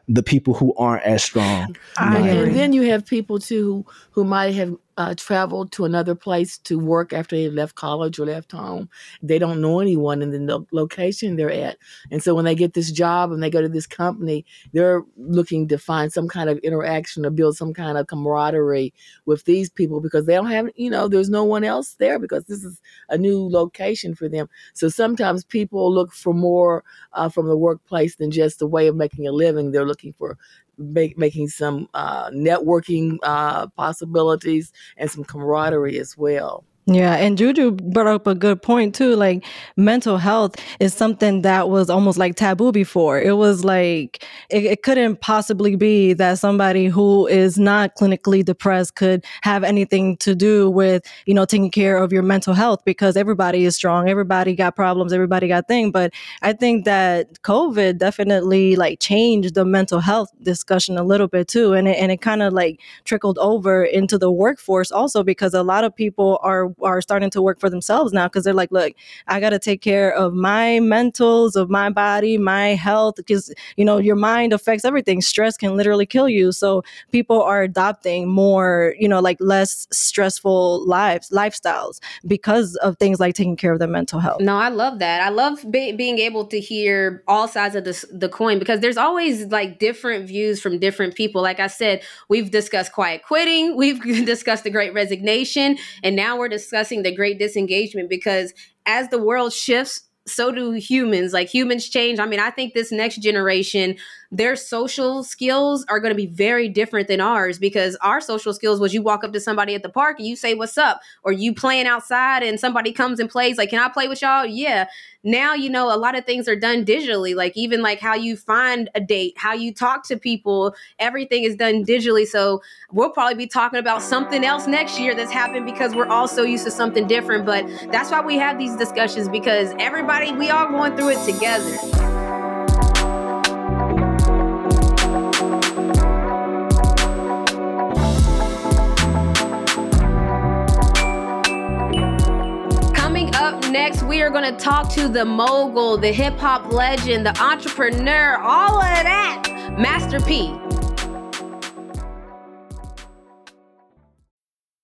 the people who aren't as strong. I And then you have people too who, who might have uh, traveled to another place to work after they left college or left home. They don't know anyone in the lo- location they're at. And so when they get this job and they go to this company, they're looking to find some kind of interaction or build some kind of camaraderie with these people because they don't have, you know, there's no one else there because this is a new location for them. So sometimes people look for more uh, from the workplace than just a way of making a living. They're looking for make, making some uh, networking uh, possibilities and some camaraderie as well. Yeah, and Juju brought up a good point too. Like mental health is something that was almost like taboo before. It was like it, it, couldn't possibly be that somebody who is not clinically depressed could have anything to do with you know taking care of your mental health because everybody is strong, everybody got problems, everybody got things. But I think that COVID definitely like changed the mental health discussion a little bit too, and it, and it kind of like trickled over into the workforce also because a lot of people are are starting to work for themselves now because they're like, look, I got to take care of my mentals, of my body, my health, because, you know, your mind affects everything. Stress can literally kill you. So people are adopting more, you know, like less stressful lives, lifestyles because of things like taking care of their mental health. No, I love that. I love be- being able to hear all sides of the, the coin because there's always like different views from different people. Like I said, we've discussed quiet quitting, we've discussed the great resignation, and now we're discussing discussing the great disengagement because as the world shifts so do humans. Like humans change. I mean i think this next generation their social skills are going to be very different than ours because our social skills was you walk up to somebody at the park and you say what's up? or you playing outside and somebody comes and plays like can i play with y'all? Yeah. Now you know a lot of things are done digitally like even like how you find a date how you talk to people everything is done digitally. So we'll probably be talking about something else next year that's happened because we're all so used to something different but that's why we have these discussions because everybody we all going through it together next, we are going to talk to the mogul, the hip hop legend, the entrepreneur, all of that, Master P.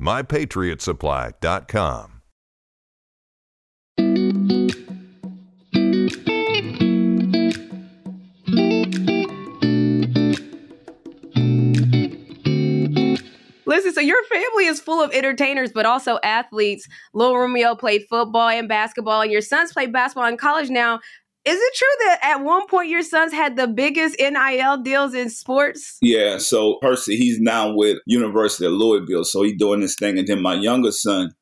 mypatriotsupply.com. Listen, so your family is full of entertainers, but also athletes. Lil Romeo played football and basketball, and your sons play basketball in college now. Is it true that at one point your sons had the biggest NIL deals in sports? Yeah. So Hercy, he's now with University of Louisville, so he's doing this thing. And then my younger son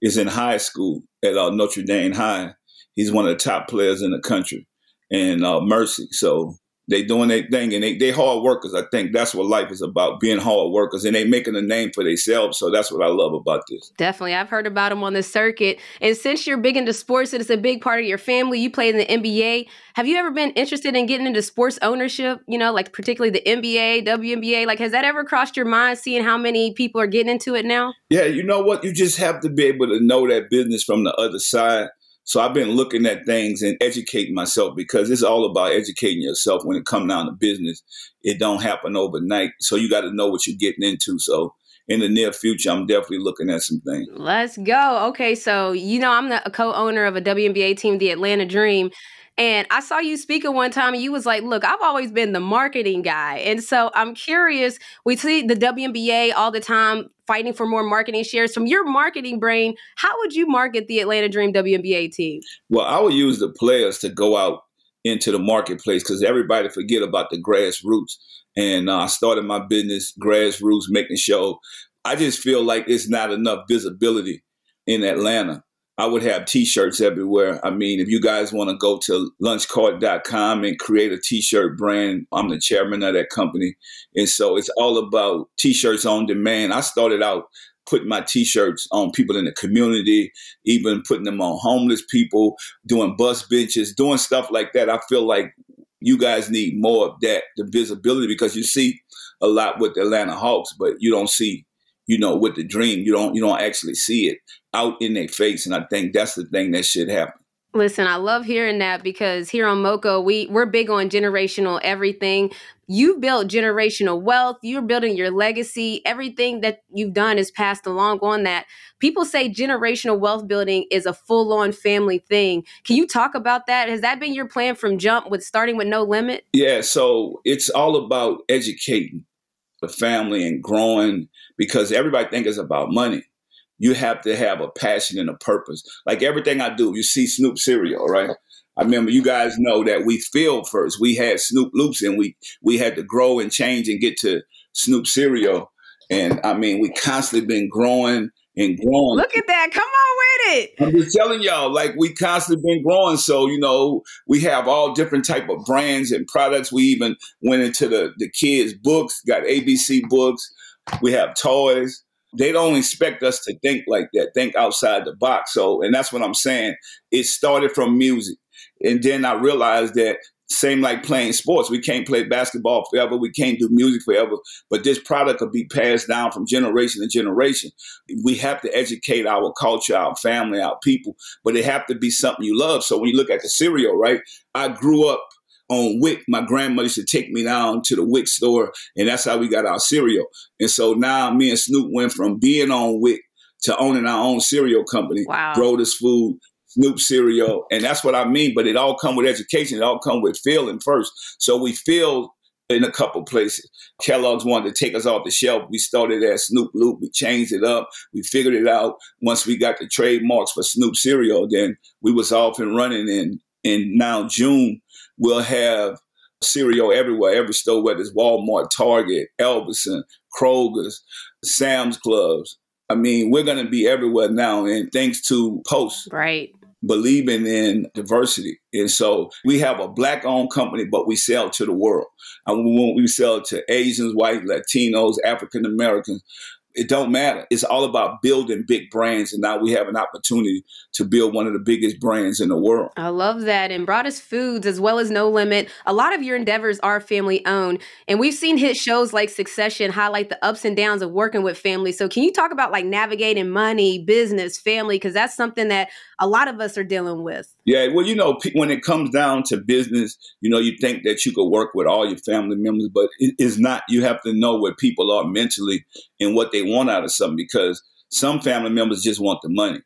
is in high school at uh, Notre Dame High. He's one of the top players in the country, and uh, Mercy. So they doing their thing and they they hard workers. I think that's what life is about, being hard workers and they making a name for themselves. So that's what I love about this. Definitely. I've heard about them on the circuit. And since you're big into sports and it's a big part of your family, you played in the NBA. Have you ever been interested in getting into sports ownership? You know, like particularly the NBA, WNBA? Like, has that ever crossed your mind seeing how many people are getting into it now? Yeah, you know what? You just have to be able to know that business from the other side so I've been looking at things and educating myself because it's all about educating yourself when it comes down to business. It don't happen overnight. So you got to know what you're getting into. So in the near future, I'm definitely looking at some things. Let's go. Okay, so you know I'm the co-owner of a WNBA team, the Atlanta Dream. And I saw you speak at one time and you was like, look, I've always been the marketing guy. And so I'm curious, we see the WNBA all the time fighting for more marketing shares. From your marketing brain, how would you market the Atlanta Dream WNBA team? Well, I would use the players to go out into the marketplace because everybody forget about the grassroots. And uh, I started my business grassroots, making sure. I just feel like it's not enough visibility in Atlanta. I would have t-shirts everywhere. I mean, if you guys want to go to launchcart.com and create a t-shirt brand, I'm the chairman of that company. And so it's all about t-shirts on demand. I started out putting my t-shirts on people in the community, even putting them on homeless people, doing bus benches, doing stuff like that. I feel like you guys need more of that, the visibility, because you see a lot with the Atlanta Hawks, but you don't see, you know, with the dream, you don't you don't actually see it out in their face. And I think that's the thing that should happen. Listen, I love hearing that because here on Moco, we we're big on generational everything. You've built generational wealth. You're building your legacy. Everything that you've done is passed along on that. People say generational wealth building is a full-on family thing. Can you talk about that? Has that been your plan from jump with starting with no limit? Yeah, so it's all about educating the family and growing because everybody thinks it's about money you have to have a passion and a purpose. Like everything I do, you see Snoop cereal, right? I remember you guys know that we filled first. We had Snoop Loops and we we had to grow and change and get to Snoop cereal. And I mean, we constantly been growing and growing. Look at that. Come on with it. I'm just telling y'all, like we constantly been growing. So, you know, we have all different type of brands and products. We even went into the, the kids' books, got ABC books. We have toys they don't expect us to think like that, think outside the box. So, and that's what I'm saying. It started from music. And then I realized that same like playing sports. We can't play basketball forever. We can't do music forever. But this product will be passed down from generation to generation. We have to educate our culture, our family, our people, but it have to be something you love. So when you look at the cereal, right? I grew up on WIC. My grandmother used to take me down to the WIC store, and that's how we got our cereal. And so now me and Snoop went from being on WIC to owning our own cereal company, wow. This Food, Snoop cereal, and that's what I mean. But it all come with education. It all come with feeling first. So we feel in a couple places. Kellogg's wanted to take us off the shelf. We started at Snoop Loop. We changed it up. We figured it out. Once we got the trademarks for Snoop cereal, then we was off and running. And and now June we'll have cereal everywhere, every store, whether it's Walmart, Target, Albertson, Kroger's, Sam's Clubs. I mean, we're going to be everywhere now, and thanks to Post. Right. Believing in diversity. And so we have a black owned company, but we sell to the world. And we, we sell to Asians, white, Latinos, African Americans it don't matter. It's all about building big brands, and now we have an opportunity to build one of the biggest brands in the world. I love that. And Broadus Foods, as well as No Limit, a lot of your endeavors are family owned, and we've seen hit shows like Succession highlight the ups and downs of working with family. So, can you talk about like navigating money, business, family, because that's something that a lot of us are dealing with? Yeah, well, you know, when it comes down to business, you know, you think that you could work with all your family members, but it is not. You have to know where people are mentally and what they want out of something because some family members just want the money.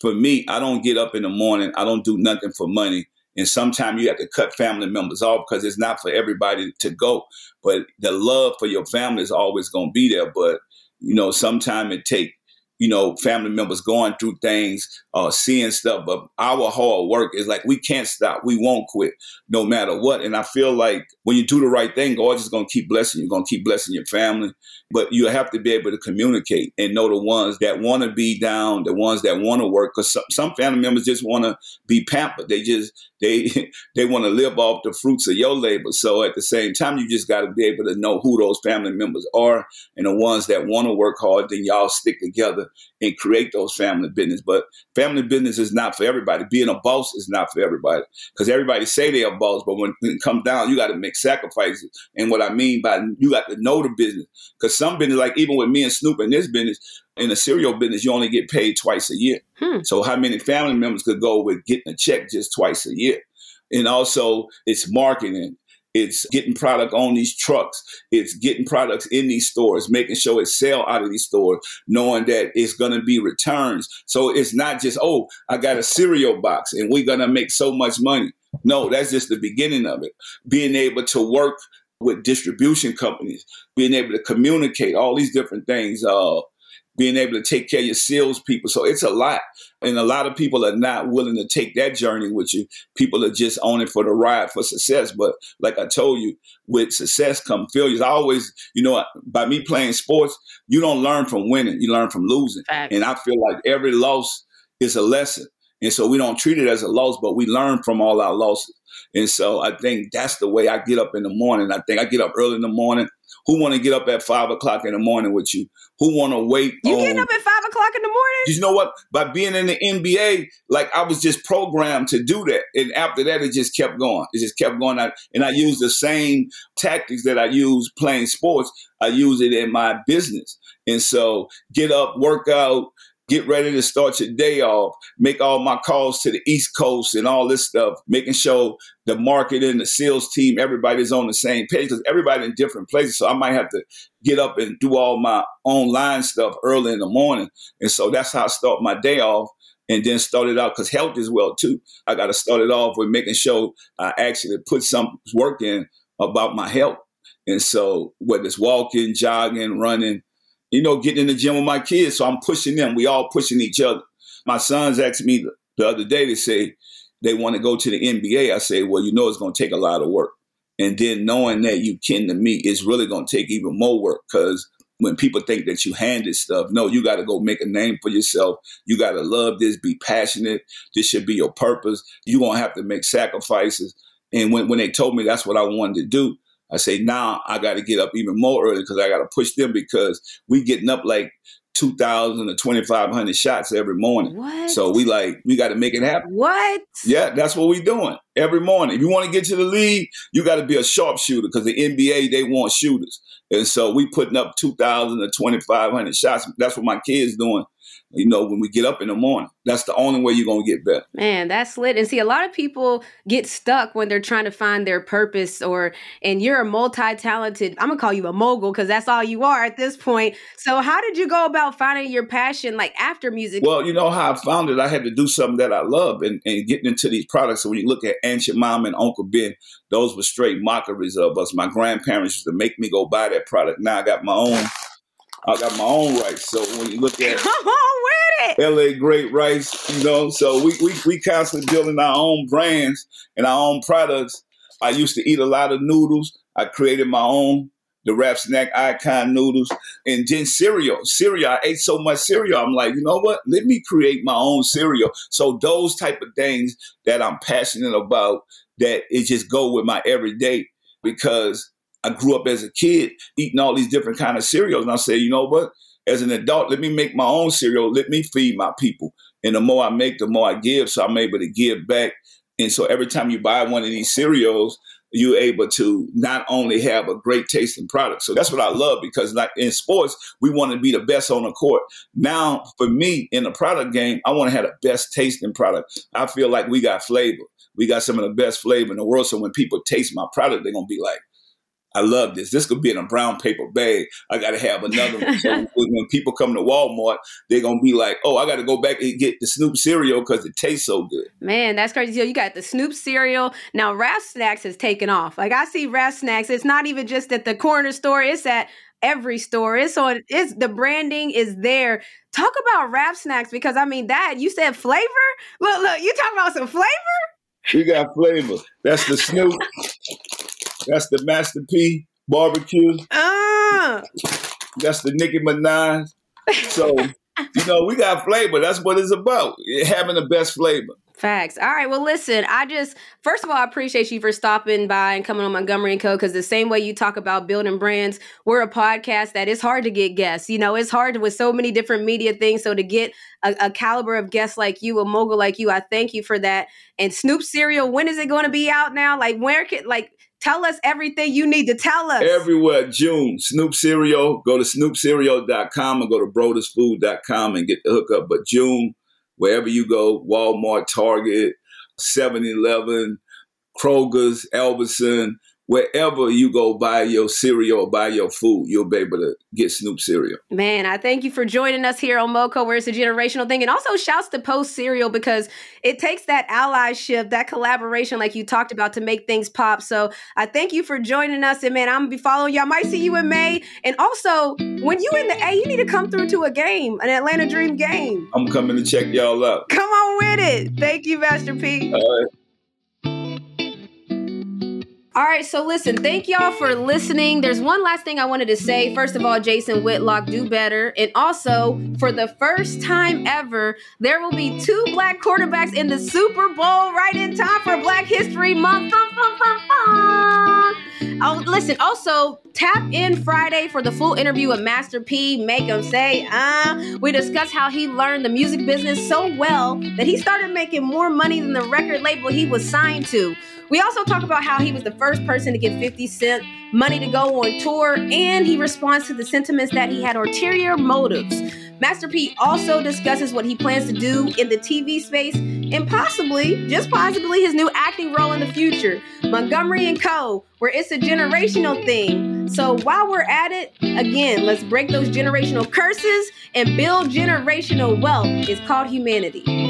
For me, I don't get up in the morning, I don't do nothing for money. And sometimes you have to cut family members off because it's not for everybody to go. But the love for your family is always going to be there. But, you know, sometimes it take you know, family members going through things, uh, seeing stuff. But our hard work is like we can't stop. We won't quit no matter what. And I feel like when you do the right thing, God just gonna keep blessing you, gonna keep blessing your family. But you have to be able to communicate and know the ones that want to be down, the ones that want to work. Because some, some family members just want to be pampered. They just they they want to live off the fruits of your labor. So at the same time, you just got to be able to know who those family members are and the ones that want to work hard. Then y'all stick together and create those family business. But family business is not for everybody. Being a boss is not for everybody because everybody say they're a boss, but when it comes down, you got to make sacrifices. And what I mean by you got to know the business because some business, like even with me and Snoop in this business, in the cereal business, you only get paid twice a year. Hmm. So how many family members could go with getting a check just twice a year? And also, it's marketing. It's getting product on these trucks. It's getting products in these stores, making sure it sell out of these stores, knowing that it's going to be returns. So it's not just, oh, I got a cereal box and we're going to make so much money. No, that's just the beginning of it. Being able to work with distribution companies, being able to communicate all these different things. Uh, being able to take care of your sales people. So it's a lot. And a lot of people are not willing to take that journey with you. People are just on it for the ride for success. But like I told you, with success come failures. I always, you know, by me playing sports, you don't learn from winning, you learn from losing. And I feel like every loss is a lesson. And so we don't treat it as a loss, but we learn from all our losses. And so I think that's the way I get up in the morning. I think I get up early in the morning. Who want to get up at five o'clock in the morning with you? Who want to wait? You on, getting up at five o'clock in the morning? you know what? By being in the NBA, like I was just programmed to do that. And after that, it just kept going. It just kept going. I, and I use the same tactics that I use playing sports. I use it in my business. And so get up, work out, get ready to start your day off, make all my calls to the East Coast and all this stuff, making sure the marketing, the sales team, everybody's on the same page because everybody in different places. So I might have to get up and do all my online stuff early in the morning. And so that's how I start my day off. And then start it out because health is well too. I got to start it off with making sure I actually put some work in about my health. And so whether it's walking, jogging, running, you know, getting in the gym with my kids. So I'm pushing them. We all pushing each other. My sons asked me the, the other day, they say they want to go to the NBA. I say, well, you know, it's going to take a lot of work. And then knowing that you kin to me is really going to take even more work because when people think that you handed stuff, no, you got to go make a name for yourself. You got to love this, be passionate. This should be your purpose. You're going to have to make sacrifices. And when, when they told me that's what I wanted to do, I say now I got to get up even more early because I got to push them because we getting up like 2,000 to 2,500 shots every morning. What? So we like, we got to make it happen. What? Yeah, that's what we doing every morning. If you want to get to the league, you got to be a sharpshooter because the NBA, they want shooters. And so we putting up 2,000 to 2,500 shots. That's what my kids doing. You know, when we get up in the morning, that's the only way you're going to get better. Man, that's lit. And see, a lot of people get stuck when they're trying to find their purpose or, and you're a multi-talented, I'm gonna call you a mogul because that's all you are at this point. So how did you go about finding your passion like after music? Well, you know how I found it. I had to do something that I love and, and getting into these products. So when you look at Your Mom and Uncle Ben, those were straight mockeries of us. My grandparents used to make me go buy that product. Now I got my own. I got my own rights. So when you look at Come on with it. LA Great Rice, you know, so we, we, we constantly building our own brands and our own products. I used to eat a lot of noodles. I created my own, the Rap Snack Icon noodles, and then cereal. Cereal, I ate so much cereal. I'm like, you know what? Let me create my own cereal. So those type of things that I'm passionate about, that it just go with my everyday because I grew up as a kid eating all these different kind of cereals, and I say, you know what? As an adult, let me make my own cereal. Let me feed my people. And the more I make, the more I give. So I'm able to give back. And so every time you buy one of these cereals, you're able to not only have a great tasting product. So that's what I love because like in sports, we want to be the best on the court. Now, for me in the product game, I want to have the best tasting product. I feel like we got flavor. We got some of the best flavor in the world. So when people taste my product, they're gonna be like, I love this. This could be in a brown paper bag. I got to have another one. So when people come to Walmart, they're going to be like, oh, I got to go back and get the Snoop cereal because it tastes so good. Man, that's crazy. So you got the Snoop cereal. Now Rap Snacks has taken off. Like I see Rap Snacks. It's not even just at the corner store. It's at every store. It's on. It's the branding is there. Talk about Rap Snacks because I mean that you said flavor. Look, look. You talking about some flavor? We got flavor. That's the Snoop. That's the Master P barbecue. Ah. That's the Nicki Minaj. So, you know, we got flavor. That's what it's about. Having the best flavor. Facts. All right. Well, listen, I just, first of all, I appreciate you for stopping by and coming on Montgomery and Co. Because the same way you talk about building brands, we're a podcast that it's hard to get guests. You know, it's hard with so many different media things. So to get a, a caliber of guests like you, a mogul like you, I thank you for that. And Snoop Cereal, when is it going to be out now? Like, where can, like, tell us everything you need to tell us. Everywhere, June. Snoop Cereal. Go to snoopcereal.com and go to broadusfood.com and get the hookup. But June, wherever you go, Walmart, Target, 7 Eleven, Kroger's, Albertson, wherever you go buy your cereal or buy your food, you'll be able to get Snoop cereal. Man, I thank you for joining us here on MoCo, where it's a generational thing. And also shouts to Post Cereal because it takes that allyship, that collaboration, like you talked about, to make things pop. So I thank you for joining us. And man, I'm gonna be following you. I might see you in May. And also, when you in the A, you need to come through to a game, an Atlanta Dream game. I'm coming to check y'all out. Come on with it. Thank you, Master P. All right. All right, so listen, thank y'all for listening. There's one last thing I wanted to say. First of all, Jason Whitlock, do better. And also, for the first time ever, there will be two black quarterbacks in the Super Bowl right in time for Black History Month. Oh, listen, also tap in Friday for the full interview with Master P. Make him say, uh, we discuss how he learned the music business so well that he started making more money than the record label he was signed to. We also talk about how he was the first person to get 50 Cent money to go on tour, and he responds to the sentiments that he had ulterior motives. Master P also discusses what he plans to do in the TV space and possibly, just possibly, his new acting role in the future. Montgomery and Co., where it's a generational thing. So while we're at it, again, let's break those generational curses and build generational wealth. It's called humanity.